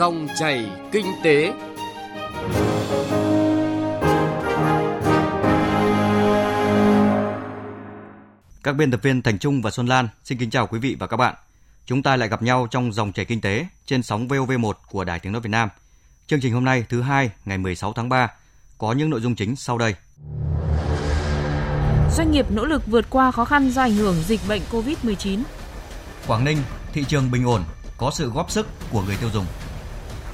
Dòng chảy kinh tế. Các biên tập viên Thành Trung và Xuân Lan xin kính chào quý vị và các bạn. Chúng ta lại gặp nhau trong dòng chảy kinh tế trên sóng VOV1 của Đài Tiếng nói Việt Nam. Chương trình hôm nay thứ hai ngày 16 tháng 3 có những nội dung chính sau đây. Doanh nghiệp nỗ lực vượt qua khó khăn do ảnh hưởng dịch bệnh COVID-19. Quảng Ninh, thị trường bình ổn, có sự góp sức của người tiêu dùng.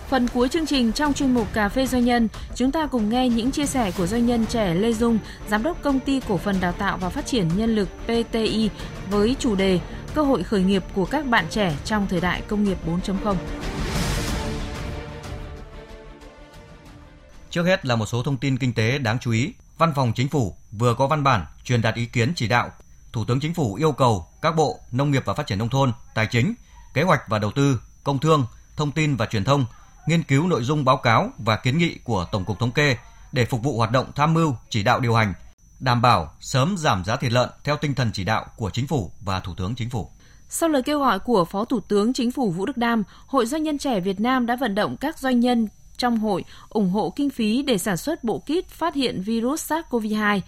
Phần cuối chương trình trong chuyên mục Cà phê Doanh nhân, chúng ta cùng nghe những chia sẻ của doanh nhân trẻ Lê Dung, Giám đốc Công ty Cổ phần Đào tạo và Phát triển Nhân lực PTI với chủ đề Cơ hội khởi nghiệp của các bạn trẻ trong thời đại công nghiệp 4.0. Trước hết là một số thông tin kinh tế đáng chú ý. Văn phòng Chính phủ vừa có văn bản truyền đạt ý kiến chỉ đạo Thủ tướng Chính phủ yêu cầu các bộ Nông nghiệp và Phát triển nông thôn, Tài chính, Kế hoạch và Đầu tư, Công thương, Thông tin và Truyền thông nghiên cứu nội dung báo cáo và kiến nghị của Tổng cục Thống kê để phục vụ hoạt động tham mưu, chỉ đạo điều hành, đảm bảo sớm giảm giá thịt lợn theo tinh thần chỉ đạo của Chính phủ và Thủ tướng Chính phủ. Sau lời kêu gọi của Phó Thủ tướng Chính phủ Vũ Đức Đam, Hội Doanh nhân trẻ Việt Nam đã vận động các doanh nhân trong hội ủng hộ kinh phí để sản xuất bộ kit phát hiện virus SARS-CoV-2.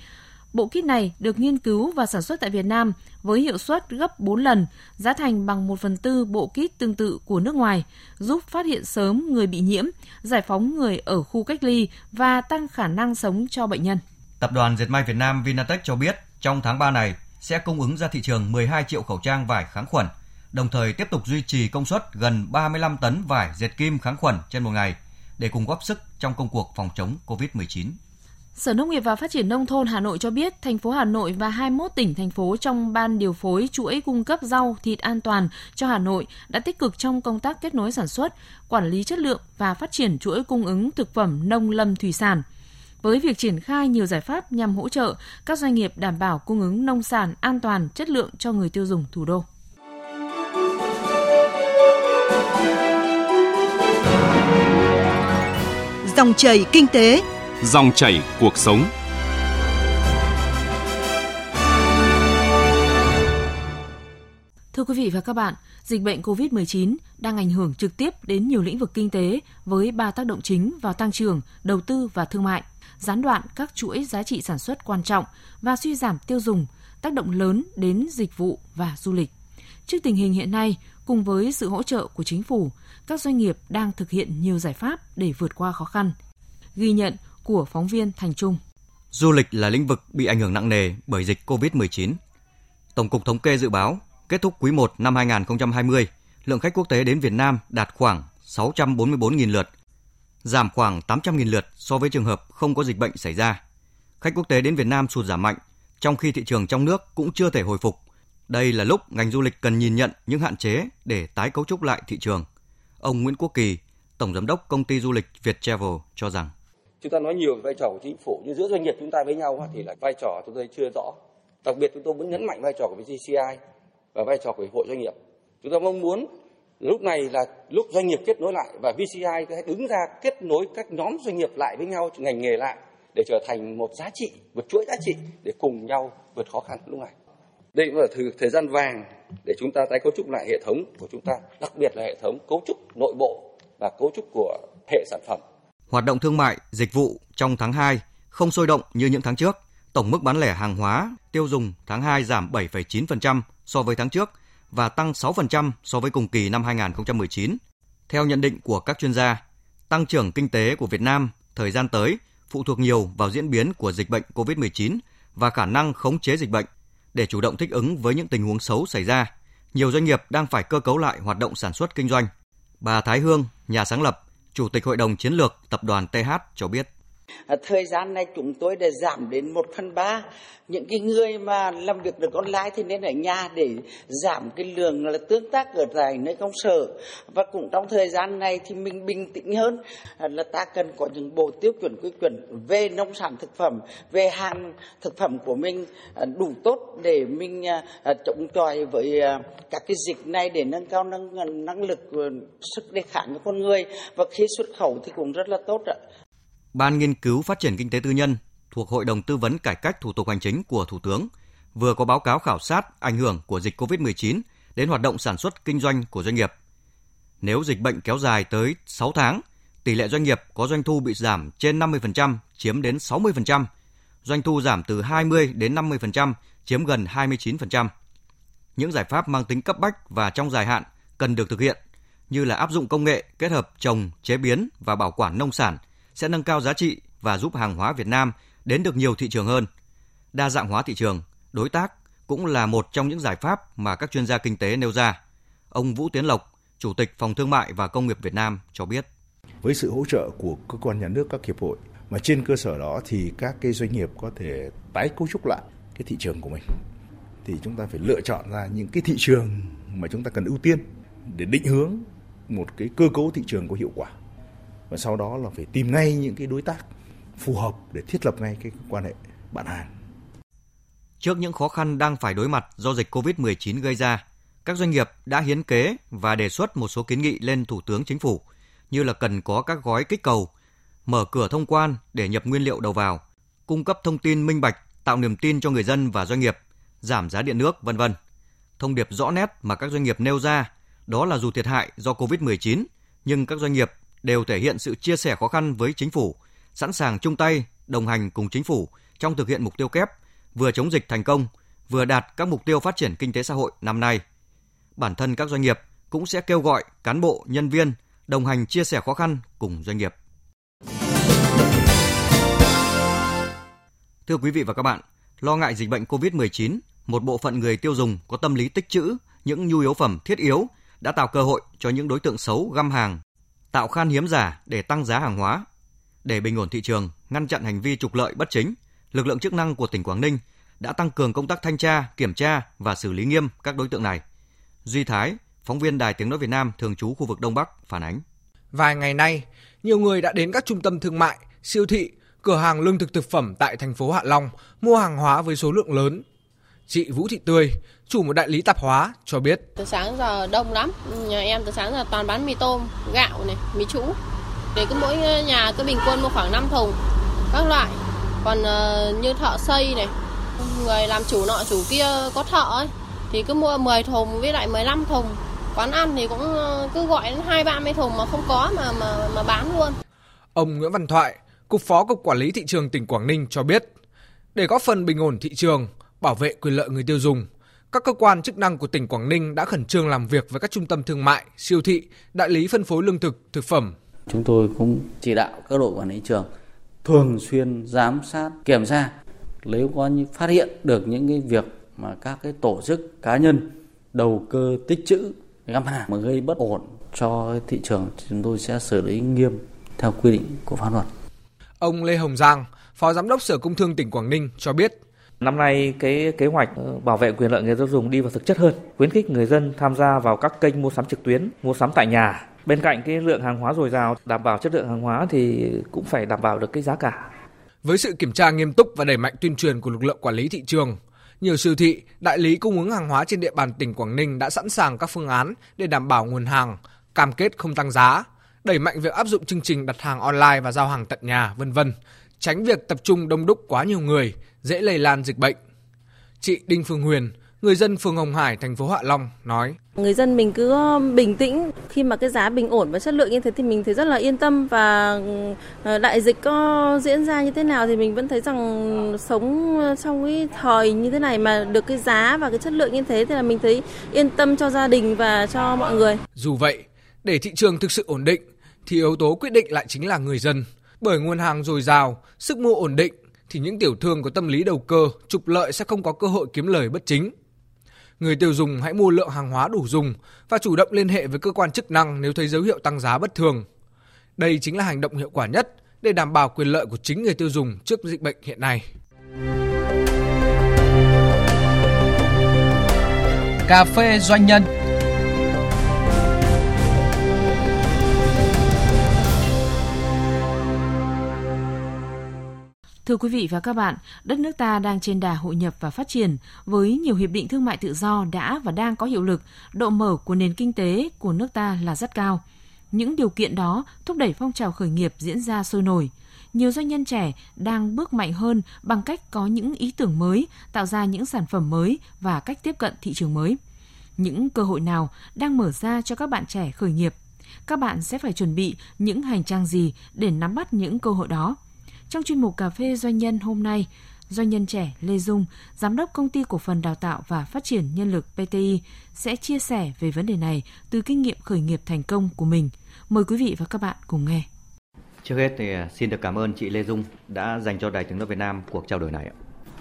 Bộ kit này được nghiên cứu và sản xuất tại Việt Nam với hiệu suất gấp 4 lần, giá thành bằng 1 phần tư bộ kit tương tự của nước ngoài, giúp phát hiện sớm người bị nhiễm, giải phóng người ở khu cách ly và tăng khả năng sống cho bệnh nhân. Tập đoàn Dệt may Việt Nam Vinatech cho biết trong tháng 3 này sẽ cung ứng ra thị trường 12 triệu khẩu trang vải kháng khuẩn, đồng thời tiếp tục duy trì công suất gần 35 tấn vải dệt kim kháng khuẩn trên một ngày để cùng góp sức trong công cuộc phòng chống COVID-19. Sở Nông nghiệp và Phát triển Nông thôn Hà Nội cho biết, thành phố Hà Nội và 21 tỉnh, thành phố trong ban điều phối chuỗi cung cấp rau, thịt an toàn cho Hà Nội đã tích cực trong công tác kết nối sản xuất, quản lý chất lượng và phát triển chuỗi cung ứng thực phẩm nông lâm thủy sản. Với việc triển khai nhiều giải pháp nhằm hỗ trợ các doanh nghiệp đảm bảo cung ứng nông sản an toàn, chất lượng cho người tiêu dùng thủ đô. Dòng chảy kinh tế, Dòng chảy cuộc sống. Thưa quý vị và các bạn, dịch bệnh COVID-19 đang ảnh hưởng trực tiếp đến nhiều lĩnh vực kinh tế với ba tác động chính vào tăng trưởng, đầu tư và thương mại, gián đoạn các chuỗi giá trị sản xuất quan trọng và suy giảm tiêu dùng, tác động lớn đến dịch vụ và du lịch. Trước tình hình hiện nay, cùng với sự hỗ trợ của chính phủ, các doanh nghiệp đang thực hiện nhiều giải pháp để vượt qua khó khăn. Ghi nhận của phóng viên Thành Trung. Du lịch là lĩnh vực bị ảnh hưởng nặng nề bởi dịch COVID-19. Tổng cục Thống kê dự báo kết thúc quý 1 năm 2020, lượng khách quốc tế đến Việt Nam đạt khoảng 644.000 lượt, giảm khoảng 800.000 lượt so với trường hợp không có dịch bệnh xảy ra. Khách quốc tế đến Việt Nam sụt giảm mạnh, trong khi thị trường trong nước cũng chưa thể hồi phục. Đây là lúc ngành du lịch cần nhìn nhận những hạn chế để tái cấu trúc lại thị trường. Ông Nguyễn Quốc Kỳ, Tổng Giám đốc Công ty Du lịch Việt Travel cho rằng chúng ta nói nhiều về vai trò của chính phủ nhưng giữa doanh nghiệp chúng ta với nhau thì là vai trò chúng tôi chưa rõ. Đặc biệt chúng tôi muốn nhấn mạnh vai trò của VCCI và vai trò của hiệp hội doanh nghiệp. Chúng ta mong muốn lúc này là lúc doanh nghiệp kết nối lại và VCI sẽ đứng ra kết nối các nhóm doanh nghiệp lại với nhau ngành nghề lại để trở thành một giá trị một chuỗi giá trị để cùng nhau vượt khó khăn lúc này. Đây cũng là thời, thời gian vàng để chúng ta tái cấu trúc lại hệ thống của chúng ta đặc biệt là hệ thống cấu trúc nội bộ và cấu trúc của hệ sản phẩm. Hoạt động thương mại, dịch vụ trong tháng 2 không sôi động như những tháng trước. Tổng mức bán lẻ hàng hóa tiêu dùng tháng 2 giảm 7,9% so với tháng trước và tăng 6% so với cùng kỳ năm 2019. Theo nhận định của các chuyên gia, tăng trưởng kinh tế của Việt Nam thời gian tới phụ thuộc nhiều vào diễn biến của dịch bệnh COVID-19 và khả năng khống chế dịch bệnh. Để chủ động thích ứng với những tình huống xấu xảy ra, nhiều doanh nghiệp đang phải cơ cấu lại hoạt động sản xuất kinh doanh. Bà Thái Hương, nhà sáng lập Chủ tịch Hội đồng Chiến lược Tập đoàn TH cho biết. À, thời gian này chúng tôi đã giảm đến 1 phần 3 những cái người mà làm việc được online thì nên ở nhà để giảm cái lượng là tương tác ở tại nơi công sở. Và cũng trong thời gian này thì mình bình tĩnh hơn. À, là ta cần có những bộ tiêu chuẩn quy chuẩn về nông sản thực phẩm về hàng thực phẩm của mình à, đủ tốt để mình à, à, chống chọi với à, các cái dịch này để nâng cao năng năng lực ờ, sức đề kháng của con người. Và khi xuất khẩu thì cũng rất là tốt ạ. Ban Nghiên cứu Phát triển Kinh tế Tư nhân thuộc Hội đồng Tư vấn Cải cách Thủ tục Hành chính của Thủ tướng vừa có báo cáo khảo sát ảnh hưởng của dịch COVID-19 đến hoạt động sản xuất kinh doanh của doanh nghiệp. Nếu dịch bệnh kéo dài tới 6 tháng, tỷ lệ doanh nghiệp có doanh thu bị giảm trên 50% chiếm đến 60%, doanh thu giảm từ 20 đến 50% chiếm gần 29%. Những giải pháp mang tính cấp bách và trong dài hạn cần được thực hiện như là áp dụng công nghệ kết hợp trồng, chế biến và bảo quản nông sản sẽ nâng cao giá trị và giúp hàng hóa Việt Nam đến được nhiều thị trường hơn. Đa dạng hóa thị trường, đối tác cũng là một trong những giải pháp mà các chuyên gia kinh tế nêu ra. Ông Vũ Tiến Lộc, Chủ tịch Phòng Thương mại và Công nghiệp Việt Nam cho biết. Với sự hỗ trợ của cơ quan nhà nước các hiệp hội mà trên cơ sở đó thì các cái doanh nghiệp có thể tái cấu trúc lại cái thị trường của mình thì chúng ta phải lựa chọn ra những cái thị trường mà chúng ta cần ưu tiên để định hướng một cái cơ cấu thị trường có hiệu quả và sau đó là phải tìm ngay những cái đối tác phù hợp để thiết lập ngay cái quan hệ bạn hàng. Trước những khó khăn đang phải đối mặt do dịch COVID-19 gây ra, các doanh nghiệp đã hiến kế và đề xuất một số kiến nghị lên Thủ tướng Chính phủ như là cần có các gói kích cầu, mở cửa thông quan để nhập nguyên liệu đầu vào, cung cấp thông tin minh bạch, tạo niềm tin cho người dân và doanh nghiệp, giảm giá điện nước, vân vân. Thông điệp rõ nét mà các doanh nghiệp nêu ra đó là dù thiệt hại do COVID-19, nhưng các doanh nghiệp đều thể hiện sự chia sẻ khó khăn với chính phủ, sẵn sàng chung tay, đồng hành cùng chính phủ trong thực hiện mục tiêu kép, vừa chống dịch thành công, vừa đạt các mục tiêu phát triển kinh tế xã hội năm nay. Bản thân các doanh nghiệp cũng sẽ kêu gọi cán bộ, nhân viên đồng hành chia sẻ khó khăn cùng doanh nghiệp. Thưa quý vị và các bạn, lo ngại dịch bệnh COVID-19, một bộ phận người tiêu dùng có tâm lý tích trữ những nhu yếu phẩm thiết yếu đã tạo cơ hội cho những đối tượng xấu găm hàng, tạo khan hiếm giả để tăng giá hàng hóa. Để bình ổn thị trường, ngăn chặn hành vi trục lợi bất chính, lực lượng chức năng của tỉnh Quảng Ninh đã tăng cường công tác thanh tra, kiểm tra và xử lý nghiêm các đối tượng này. Duy Thái, phóng viên Đài Tiếng Nói Việt Nam thường trú khu vực Đông Bắc phản ánh. Vài ngày nay, nhiều người đã đến các trung tâm thương mại, siêu thị, cửa hàng lương thực thực phẩm tại thành phố Hạ Long mua hàng hóa với số lượng lớn. Chị Vũ Thị Tươi, chủ một đại lý tạp hóa cho biết. Từ sáng giờ đông lắm, nhà em từ sáng giờ toàn bán mì tôm, gạo này, mì trũ. Để cứ mỗi nhà cứ bình quân mua khoảng 5 thùng các loại. Còn uh, như thợ xây này, người làm chủ nọ chủ kia có thợ ấy thì cứ mua 10 thùng với lại 15 thùng. Quán ăn thì cũng ờ, cứ gọi đến 2 30 thùng mà không có mà mà mà bán luôn. Ông Nguyễn Văn Thoại, Cục Phó Cục Quản lý thị trường tỉnh Quảng Ninh cho biết, để góp phần bình ổn thị trường, bảo vệ quyền lợi người tiêu dùng, các cơ quan chức năng của tỉnh Quảng Ninh đã khẩn trương làm việc với các trung tâm thương mại, siêu thị, đại lý phân phối lương thực, thực phẩm. Chúng tôi cũng chỉ đạo các đội quản lý trường thường xuyên giám sát, kiểm tra nếu có như phát hiện được những cái việc mà các cái tổ chức cá nhân đầu cơ tích trữ găm hàng mà gây bất ổn cho thị trường chúng tôi sẽ xử lý nghiêm theo quy định của pháp luật. Ông Lê Hồng Giang, Phó Giám đốc Sở Công Thương tỉnh Quảng Ninh cho biết Năm nay cái kế hoạch ờ, bảo vệ quyền lợi người tiêu dùng đi vào thực chất hơn, khuyến khích người dân tham gia vào các kênh mua sắm trực tuyến, mua sắm tại nhà. Bên cạnh cái lượng hàng hóa dồi dào, đảm bảo chất lượng hàng hóa thì cũng phải đảm bảo được cái giá cả. Với sự kiểm tra nghiêm túc và đẩy mạnh tuyên truyền của lực lượng quản lý thị trường, nhiều siêu thị, đại lý cung ứng hàng hóa trên địa bàn tỉnh Quảng Ninh đã sẵn sàng các phương án để đảm bảo nguồn hàng, cam kết không tăng giá, đẩy mạnh việc áp dụng chương trình đặt hàng online và giao hàng tận nhà, vân vân, tránh việc tập trung đông đúc quá nhiều người, dễ lây lan dịch bệnh. Chị Đinh Phương Huyền, người dân phường Hồng Hải, thành phố Hạ Long nói: Người dân mình cứ bình tĩnh khi mà cái giá bình ổn và chất lượng như thế thì mình thấy rất là yên tâm và ờ, đại dịch có diễn ra như thế nào thì mình vẫn thấy rằng sống trong cái thời như thế này mà được cái giá và cái chất lượng như thế thì là mình thấy yên tâm cho gia đình và cho mọi người. Dù vậy, để thị trường thực sự ổn định thì yếu tố quyết định lại chính là người dân. Bởi nguồn hàng dồi dào, sức mua ổn định thì những tiểu thương có tâm lý đầu cơ, trục lợi sẽ không có cơ hội kiếm lời bất chính. Người tiêu dùng hãy mua lượng hàng hóa đủ dùng và chủ động liên hệ với cơ quan chức năng nếu thấy dấu hiệu tăng giá bất thường. Đây chính là hành động hiệu quả nhất để đảm bảo quyền lợi của chính người tiêu dùng trước dịch bệnh hiện nay. Cà phê doanh nhân Thưa quý vị và các bạn, đất nước ta đang trên đà hội nhập và phát triển với nhiều hiệp định thương mại tự do đã và đang có hiệu lực, độ mở của nền kinh tế của nước ta là rất cao. Những điều kiện đó thúc đẩy phong trào khởi nghiệp diễn ra sôi nổi. Nhiều doanh nhân trẻ đang bước mạnh hơn bằng cách có những ý tưởng mới, tạo ra những sản phẩm mới và cách tiếp cận thị trường mới. Những cơ hội nào đang mở ra cho các bạn trẻ khởi nghiệp Các bạn sẽ phải chuẩn bị những hành trang gì để nắm bắt những cơ hội đó? Trong chuyên mục Cà phê Doanh nhân hôm nay, doanh nhân trẻ Lê Dung, giám đốc công ty cổ phần đào tạo và phát triển nhân lực PTI sẽ chia sẻ về vấn đề này từ kinh nghiệm khởi nghiệp thành công của mình. Mời quý vị và các bạn cùng nghe. Trước hết thì à, xin được cảm ơn chị Lê Dung đã dành cho Đài Tiếng nói Việt Nam cuộc trao đổi này.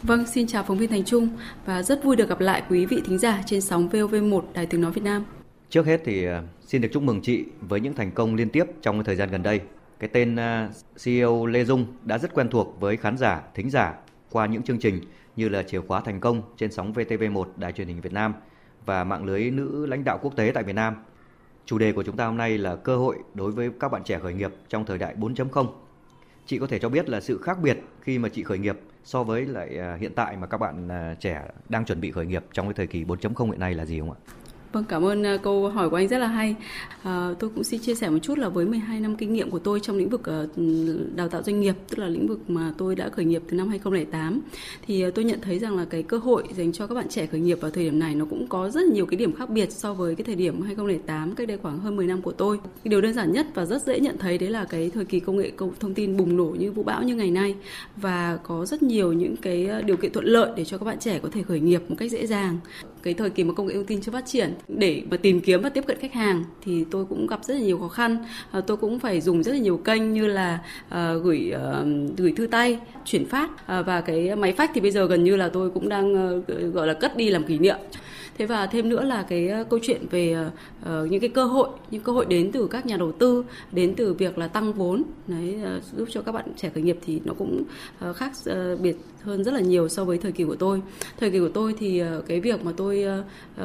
Vâng, xin chào phóng viên Thành Trung và rất vui được gặp lại quý vị thính giả trên sóng VOV1 Đài Tiếng nói Việt Nam. Trước hết thì à, xin được chúc mừng chị với những thành công liên tiếp trong thời gian gần đây. Cái tên à, CEO Lê Dung đã rất quen thuộc với khán giả, thính giả qua những chương trình như là chìa khóa thành công trên sóng VTV1 Đài truyền hình Việt Nam và mạng lưới nữ lãnh đạo quốc tế tại Việt Nam. Chủ đề của chúng ta hôm nay là cơ hội đối với các bạn trẻ khởi nghiệp trong thời đại 4.0. Chị có thể cho biết là sự khác biệt khi mà chị khởi nghiệp so với lại à, hiện tại mà các bạn à, trẻ đang chuẩn bị khởi nghiệp trong cái thời kỳ 4.0 hiện nay là gì không ạ? Vâng, cảm ơn à, câu hỏi của anh rất là hay. À, tôi cũng xin chia sẻ một chút là với 12 năm kinh nghiệm của tôi trong lĩnh vực ờ, đào tạo doanh nghiệp, tức là lĩnh vực mà tôi đã khởi nghiệp từ năm 2008, thì ờ, tôi nhận thấy rằng là cái cơ hội dành cho các bạn trẻ khởi nghiệp vào thời điểm này nó cũng có rất nhiều cái điểm khác biệt so với cái thời điểm 2008 cách đây khoảng hơn 10 năm của tôi. Cái điều đơn giản nhất và rất dễ nhận thấy đấy là cái thời kỳ công nghệ công thông tin bùng nổ như vũ bão như ngày nay và có rất nhiều những cái ờ, điều kiện thuận lợi để cho các bạn trẻ có thể khởi nghiệp một cách dễ dàng. Cái thời kỳ mà công nghệ thông tin chưa phát triển để mà tìm kiếm và tiếp cận khách hàng thì tôi cũng gặp rất là nhiều khó khăn. À, tôi cũng phải dùng rất là nhiều kênh như là à, gửi à, gửi thư tay chuyển phát. À, và cái máy phách thì bây giờ gần như là tôi cũng đang à, gọi là cất đi làm kỷ niệm thế và thêm nữa là cái ờ, câu chuyện về uh, những cái cơ hội những cơ hội đến từ các nhà đầu tư đến từ việc là tăng vốn. Đấy uh, giúp cho các bạn trẻ khởi nghiệp thì nó cũng uh, khác uh, biệt hơn rất là nhiều so với thời kỳ của tôi. Thời kỳ của tôi thì uh, cái việc mà tôi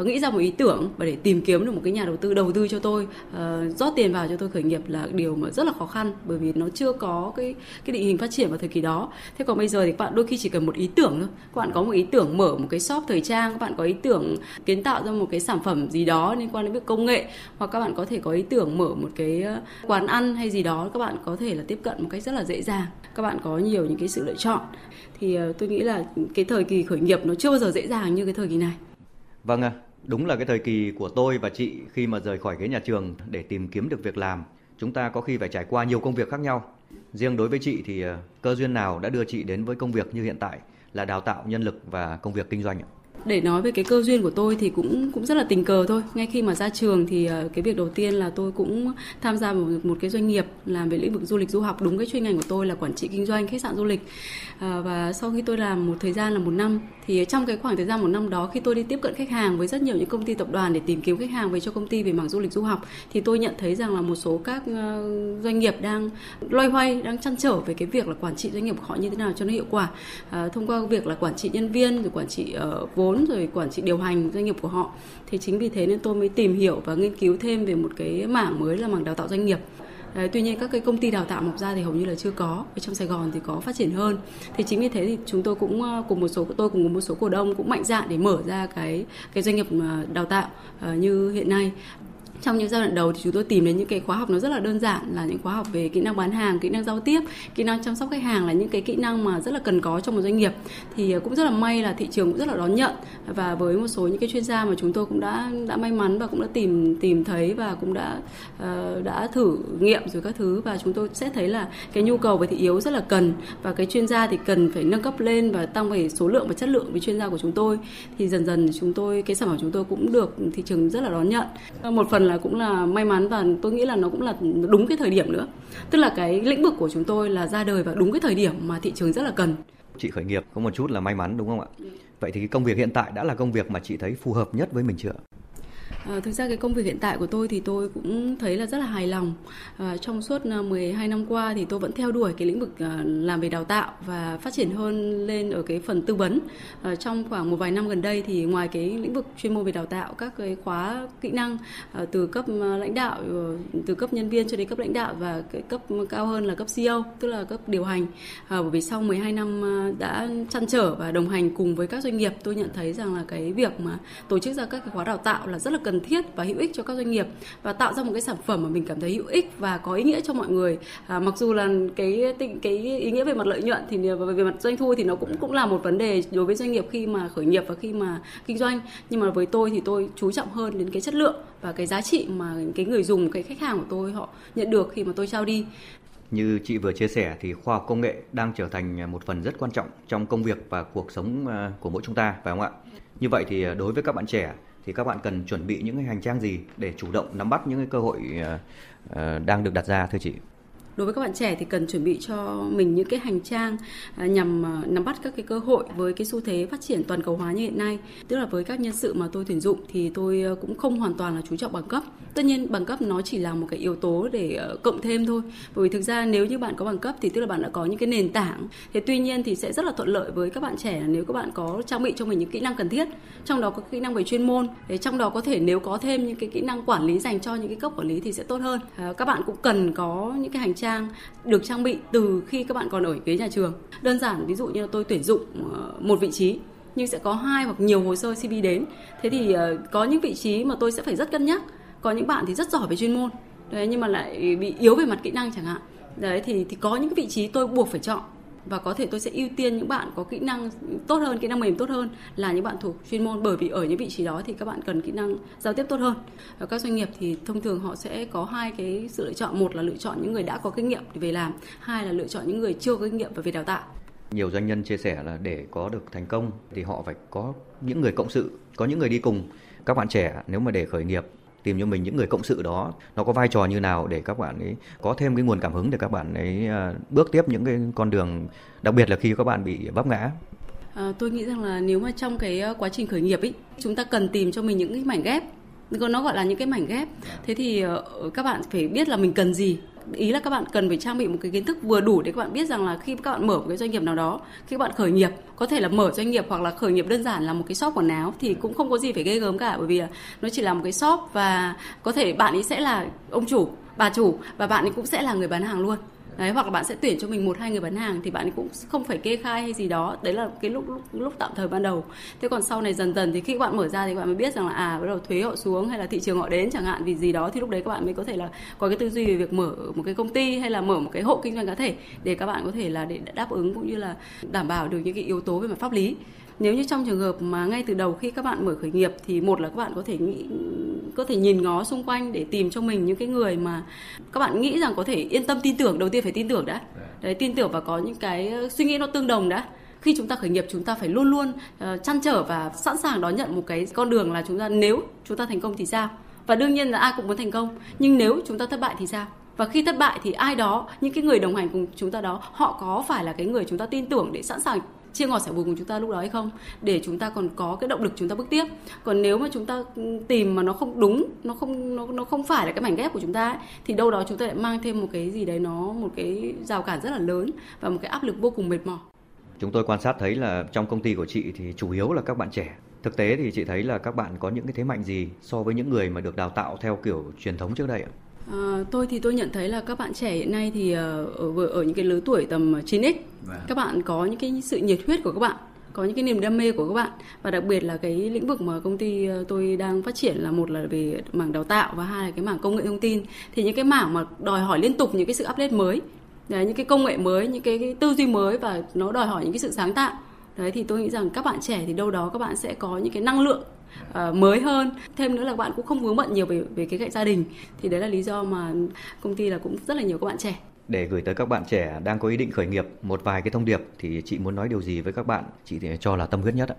uh, nghĩ ra một ý tưởng và để tìm kiếm được một cái nhà đầu tư đầu tư cho tôi uh, rót tiền vào cho tôi khởi nghiệp là điều mà rất là khó khăn bởi vì nó chưa có cái cái định hình phát triển vào thời kỳ đó. Thế còn bây giờ thì các bạn đôi khi chỉ cần một ý tưởng thôi. Các bạn có một ý tưởng mở một cái shop thời trang các bạn có ý tưởng kiến tạo ra một cái sản phẩm gì đó liên quan đến việc công nghệ hoặc các bạn có thể có ý tưởng mở một cái ờ, quán ăn hay gì đó các bạn có thể là tiếp cận một cách rất là dễ dàng. Các bạn có nhiều những cái sự lựa chọn. Thì ờ, tôi nghĩ là cái thời kỳ khởi nghiệp nó chưa bao giờ dễ dàng như cái thời kỳ này. Vâng ạ à, đúng là cái thời kỳ của tôi và chị khi mà rời khỏi ghế nhà trường để tìm kiếm được việc làm chúng ta có khi phải trải qua nhiều công việc khác nhau. Riêng đối với chị thì ờ, cơ duyên nào đã đưa chị đến với công việc như hiện tại là đào tạo nhân lực và công việc kinh doanh ạ? Để nói về cái cơ duyên của tôi thì cũng cũng rất là tình cờ thôi. Ngay khi mà ra trường thì ờ, cái việc đầu tiên là tôi cũng tham gia một một cái doanh nghiệp làm về lĩnh vực du lịch du học. Đúng cái chuyên ngành của tôi là quản trị kinh doanh khách sạn du lịch. À, và sau khi tôi làm một thời gian là một năm thì trong cái khoảng thời gian một năm đó khi tôi đi tiếp cận khách hàng với rất nhiều những công ty tập đoàn để tìm kiếm khách hàng về cho công ty về mảng du lịch du học thì tôi nhận thấy rằng là một số các ờ, doanh nghiệp đang loay hoay đang chăn trở về cái việc là quản trị doanh nghiệp của họ như thế nào cho nó hiệu quả. À, thông qua việc là quản trị nhân viên rồi quản trị uh, vốn rồi quản trị điều hành doanh nghiệp của họ thì chính vì thế nên tôi mới tìm hiểu và nghiên cứu thêm về một cái mảng mới là mảng đào tạo doanh nghiệp. Đấy, tuy nhiên các cái công ty đào tạo mọc ra thì hầu như là chưa có. Ở trong Sài Gòn thì có phát triển hơn. Thì chính vì thế thì chúng tôi cũng ờ, cùng một số tôi cùng một số cổ đông cũng mạnh dạn để mở ra cái cái doanh nghiệp ờ, đào tạo ờ, như hiện nay trong những giai đoạn đầu thì chúng tôi tìm đến những cái khóa học nó rất là đơn giản là những khóa học về kỹ năng bán hàng kỹ năng giao tiếp kỹ năng chăm sóc khách hàng là những cái kỹ năng mà rất là cần có trong một doanh nghiệp. Thì ờ, cũng rất là may là thị trường cũng rất là đón nhận. Và với một số những cái chuyên gia mà chúng tôi cũng đã đã may mắn và cũng đã tìm tìm thấy và cũng đã uh, đã thử nghiệm rồi các thứ. Và chúng tôi sẽ thấy là cái nhu cầu về thị yếu rất là cần. Và cái chuyên gia thì cần phải nâng cấp lên và tăng về số lượng và chất lượng với chuyên gia của chúng tôi. Thì dần dần chúng tôi cái sản phẩm chúng tôi cũng được thị trường rất là đón nhận. Ờ, một phần là là cũng là may mắn và tôi nghĩ là nó cũng là đúng cái thời điểm nữa. Tức là cái lĩnh vực của chúng tôi là ra đời vào đúng cái thời điểm mà thị trường rất là cần. Chị khởi nghiệp có một chút là may mắn đúng không ạ? Vậy thì cái công việc hiện tại đã là công việc mà chị thấy phù hợp nhất với mình chưa À, thực ra cái công việc hiện tại của tôi thì tôi cũng thấy là rất là hài lòng. À, trong suốt ờ, 12 năm qua thì tôi vẫn theo đuổi cái lĩnh vực làm về đào tạo và phát triển hơn lên ở cái phần tư vấn. À, trong khoảng một vài năm gần đây thì ngoài cái lĩnh vực chuyên môn về đào tạo các cái khóa kỹ năng à, từ cấp lãnh đạo từ cấp nhân viên cho đến cấp lãnh đạo và cái cấp cao hơn là cấp CEO tức là cấp điều hành. À, bởi vì sau 12 năm đã chăn trở và đồng hành cùng với các doanh nghiệp tôi nhận thấy rằng là cái việc mà tổ chức ra các cái khóa đào tạo là rất là cần cần thiết và hữu ích cho các doanh nghiệp và tạo ra một cái sản phẩm mà mình cảm thấy hữu ích và có ý nghĩa cho mọi người. À, mặc dù là cái cái ý nghĩa về mặt lợi nhuận thì về mặt doanh thu thì nó cũng cũng là một vấn đề đối với doanh nghiệp khi mà khởi nghiệp và khi mà kinh doanh. Nhưng mà với tôi thì tôi chú trọng hơn đến cái chất lượng và cái giá trị mà cái người dùng cái khách hàng của tôi họ nhận được khi mà tôi trao đi. Như chị vừa chia sẻ thì khoa học công nghệ đang trở thành một phần rất quan trọng trong công việc và cuộc sống à, của mỗi chúng ta phải không ạ? Như vậy thì à, đối với các bạn trẻ thì các bạn cần chuẩn bị những cái hành trang gì để chủ động nắm bắt những cái cơ hội ờ, ờ, đang được đặt ra, thưa chị? Đối với các bạn trẻ thì cần chuẩn bị cho mình những cái hành trang à, nhằm à, nắm bắt các cái cơ hội với cái xu thế phát triển toàn cầu hóa như hiện nay. Tức là với các nhân sự mà tôi tuyển dụng thì tôi à, cũng không hoàn toàn là chú trọng bằng cấp. Tất nhiên bằng cấp nó chỉ là một cái yếu tố để cộng thêm thôi. Bởi vì thực ra nếu như bạn có bằng cấp thì tức là bạn đã có những cái nền tảng. Thế tuy nhiên thì sẽ rất là thuận lợi với các bạn trẻ nếu các bạn có trang bị cho mình những kỹ năng cần thiết, trong đó có kỹ năng về chuyên môn. Thế trong đó có thể nếu có thêm những cái kỹ năng quản lý dành cho những cái cấp quản lý thì sẽ tốt hơn. Các bạn cũng cần có những cái hành trang được trang bị từ khi các bạn còn ở ghế nhà trường. Đơn giản ví dụ như là tôi tuyển dụng ờ, một vị trí nhưng sẽ có hai hoặc nhiều hồ sơ CV đến. Thế thì ờ, có những vị trí mà tôi sẽ phải rất cân nhắc. Có những bạn thì rất giỏi về chuyên môn, đấy nhưng mà lại bị yếu về mặt kỹ năng chẳng hạn. Đấy thì thì có những vị trí tôi buộc phải chọn và có thể tôi sẽ ưu tiên những bạn có kỹ năng tốt hơn, kỹ năng mềm tốt hơn là những bạn thuộc chuyên môn, bởi vì ở những vị trí đó thì các bạn cần kỹ năng giao tiếp tốt hơn. Và các doanh nghiệp thì thông thường họ sẽ có hai cái sự lựa chọn. Một là lựa chọn những người đã có kinh nghiệm để về làm, hai là lựa chọn những người chưa có kinh nghiệm và về đào tạo. Nhiều doanh nhân chia sẻ là để có được thành công thì họ phải có những người cộng sự, có những người đi cùng. Các bạn trẻ nếu mà để khởi nghiệp tìm cho mình những người cộng sự đó nó có vai trò như nào để các bạn ấy có thêm cái nguồn cảm hứng để các bạn ấy à, bước tiếp những cái con đường đặc biệt là khi các bạn bị vấp ngã? À, tôi nghĩ rằng là nếu mà trong cái à, quá trình khởi nghiệp ấy chúng ta cần tìm cho mình những cái mảnh ghép nó gọi là những cái mảnh ghép. Thế thì ờ, các bạn phải biết là mình cần gì ý là các bạn cần phải trang bị một cái kiến thức vừa đủ để các bạn biết rằng là khi các bạn mở một cái doanh nghiệp nào đó, khi các bạn khởi nghiệp, có thể là mở doanh nghiệp hoặc là khởi nghiệp đơn giản là một cái shop quần áo thì cũng không có gì phải ghê gớm cả. Bởi vì nó chỉ là một cái shop và có thể bạn ấy sẽ là ông chủ, bà chủ và bạn ấy cũng sẽ là người bán hàng luôn đấy hoặc là bạn sẽ tuyển cho mình một hai người bán hàng thì bạn cũng không phải kê khai hay gì đó. Đấy là cái lúc lúc, lúc tạm thời ban đầu. Thế còn sau này dần dần thì khi các bạn mở ra thì các bạn mới biết rằng là à bắt đầu thuế họ xuống hay là thị trường họ đến chẳng hạn vì gì đó thì lúc đấy các bạn mới có thể là có cái tư duy về việc mở một cái công ty hay là mở một cái hộ kinh doanh cá thể để các bạn có thể là để đáp ứng cũng như là đảm bảo được những cái yếu tố về mặt pháp lý nếu như trong trường hợp mà ngay từ đầu khi các bạn mở khởi nghiệp thì một là các bạn có thể nghĩ có thể nhìn ngó xung quanh để tìm cho mình những cái người mà các bạn nghĩ rằng có thể yên tâm tin tưởng đầu tiên phải tin tưởng đã. Đấy tin tưởng và có những cái ờ, suy nghĩ nó tương đồng đã. Khi chúng ta khởi nghiệp chúng ta phải luôn luôn uh, chăn trở và sẵn sàng đón nhận một cái con đường là chúng ta nếu chúng ta thành công thì sao? Và đương nhiên là ai cũng muốn thành công nhưng nếu chúng ta thất bại thì sao? Và khi thất bại thì ai đó những cái người đồng hành cùng chúng ta đó họ có phải là cái người chúng ta tin tưởng để sẵn sàng chia ngọt sẻ bùi cùng chúng ta lúc đó hay không để chúng ta còn có cái động lực chúng ta bước tiếp. Còn nếu mà chúng ta ừ, tìm mà nó không đúng nó không nó, nó không phải là cái mảnh ghép của chúng ta ấy, thì đâu đó chúng ta lại mang thêm một cái gì đấy nó một cái rào cản rất là lớn và một cái áp lực vô cùng mệt mỏi. Chúng tôi quan sát thấy là trong công ty của chị thì chủ yếu là các bạn trẻ. Thực tế thì chị thấy là các bạn có những cái thế mạnh gì so với những người mà được đào tạo theo kiểu truyền thống trước đây ạ? À, tôi thì tôi nhận thấy là các bạn trẻ hiện nay thì ờ, ở ở những cái lứa tuổi tầm 9x vâng. các bạn có những cái sự nhiệt huyết của các bạn có những cái niềm đam mê của các bạn. Và đặc biệt là cái lĩnh vực mà công ty ờ, tôi đang phát triển là một là về mảng đào tạo và hai là cái mảng công nghệ thông tin. Thì những cái mảng mà đòi hỏi liên tục những cái sự update mới đấy, những cái công nghệ mới những cái, cái tư duy mới và nó đòi hỏi những cái sự sáng tạo. Đấy thì tôi nghĩ rằng các bạn trẻ thì đâu đó các bạn sẽ có những cái năng lượng uh, mới hơn. Thêm nữa là bạn cũng không vướng bận nhiều về về cái cạnh gia đình. Thì đấy là lý do mà công ty là cũng rất là nhiều các bạn trẻ. Để gửi tới các bạn trẻ đang có ý định khởi nghiệp một vài cái thông điệp thì chị muốn nói điều gì với các bạn? Chị thì cho là tâm huyết nhất ạ.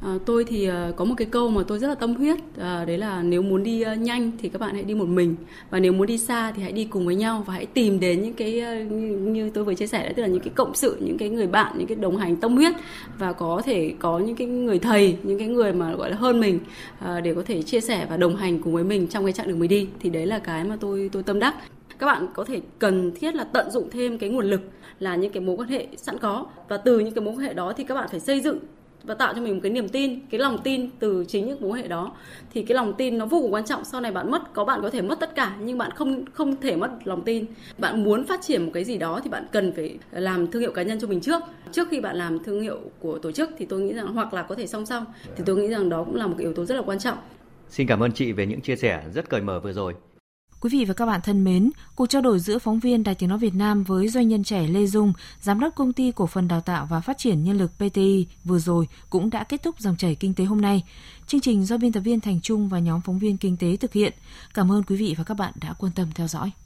À, tôi thì uh, có một cái câu mà tôi rất là tâm huyết uh, đấy là nếu muốn đi uh, nhanh thì các bạn hãy đi một mình và nếu muốn đi xa thì hãy đi cùng với nhau và hãy tìm đến những cái uh, như, như tôi vừa chia sẻ đấy tức là những cái cộng sự những cái người bạn những cái đồng hành tâm huyết và có thể có những cái người thầy những cái người mà gọi là hơn mình uh, để có thể chia sẻ và đồng hành cùng với mình trong cái chặng đường mình đi. Thì đấy là cái mà tôi tôi tâm đắc. Các bạn có thể cần thiết là tận dụng thêm cái nguồn lực là những cái mối quan hệ sẵn có và từ những cái mối quan hệ đó thì các bạn phải xây dựng và tạo cho mình một cái niềm tin, cái lòng tin từ chính những mối hệ đó. Thì cái lòng tin nó vô cùng quan trọng, sau này bạn mất, có bạn có thể mất tất cả, nhưng bạn không không thể mất lòng tin. Bạn muốn phát triển một cái gì đó thì bạn cần phải làm thương hiệu cá nhân cho mình trước. Trước khi bạn làm thương hiệu của tổ chức thì tôi nghĩ rằng, hoặc là có thể song song, thì tôi nghĩ rằng đó cũng là một cái yếu tố rất là quan trọng. Xin cảm ơn chị về những chia sẻ rất cởi mở vừa rồi. Quý vị và các bạn thân mến, cuộc trao đổi giữa phóng viên Đài Tiếng Nói Việt Nam với doanh nhân trẻ Lê Dung, Giám đốc Công ty Cổ phần Đào tạo và Phát triển Nhân lực PTI vừa rồi cũng đã kết thúc dòng chảy kinh tế hôm nay. Chương trình do biên tập viên Thành Trung và nhóm phóng viên kinh tế thực hiện. Cảm ơn quý vị và các bạn đã quan tâm theo dõi.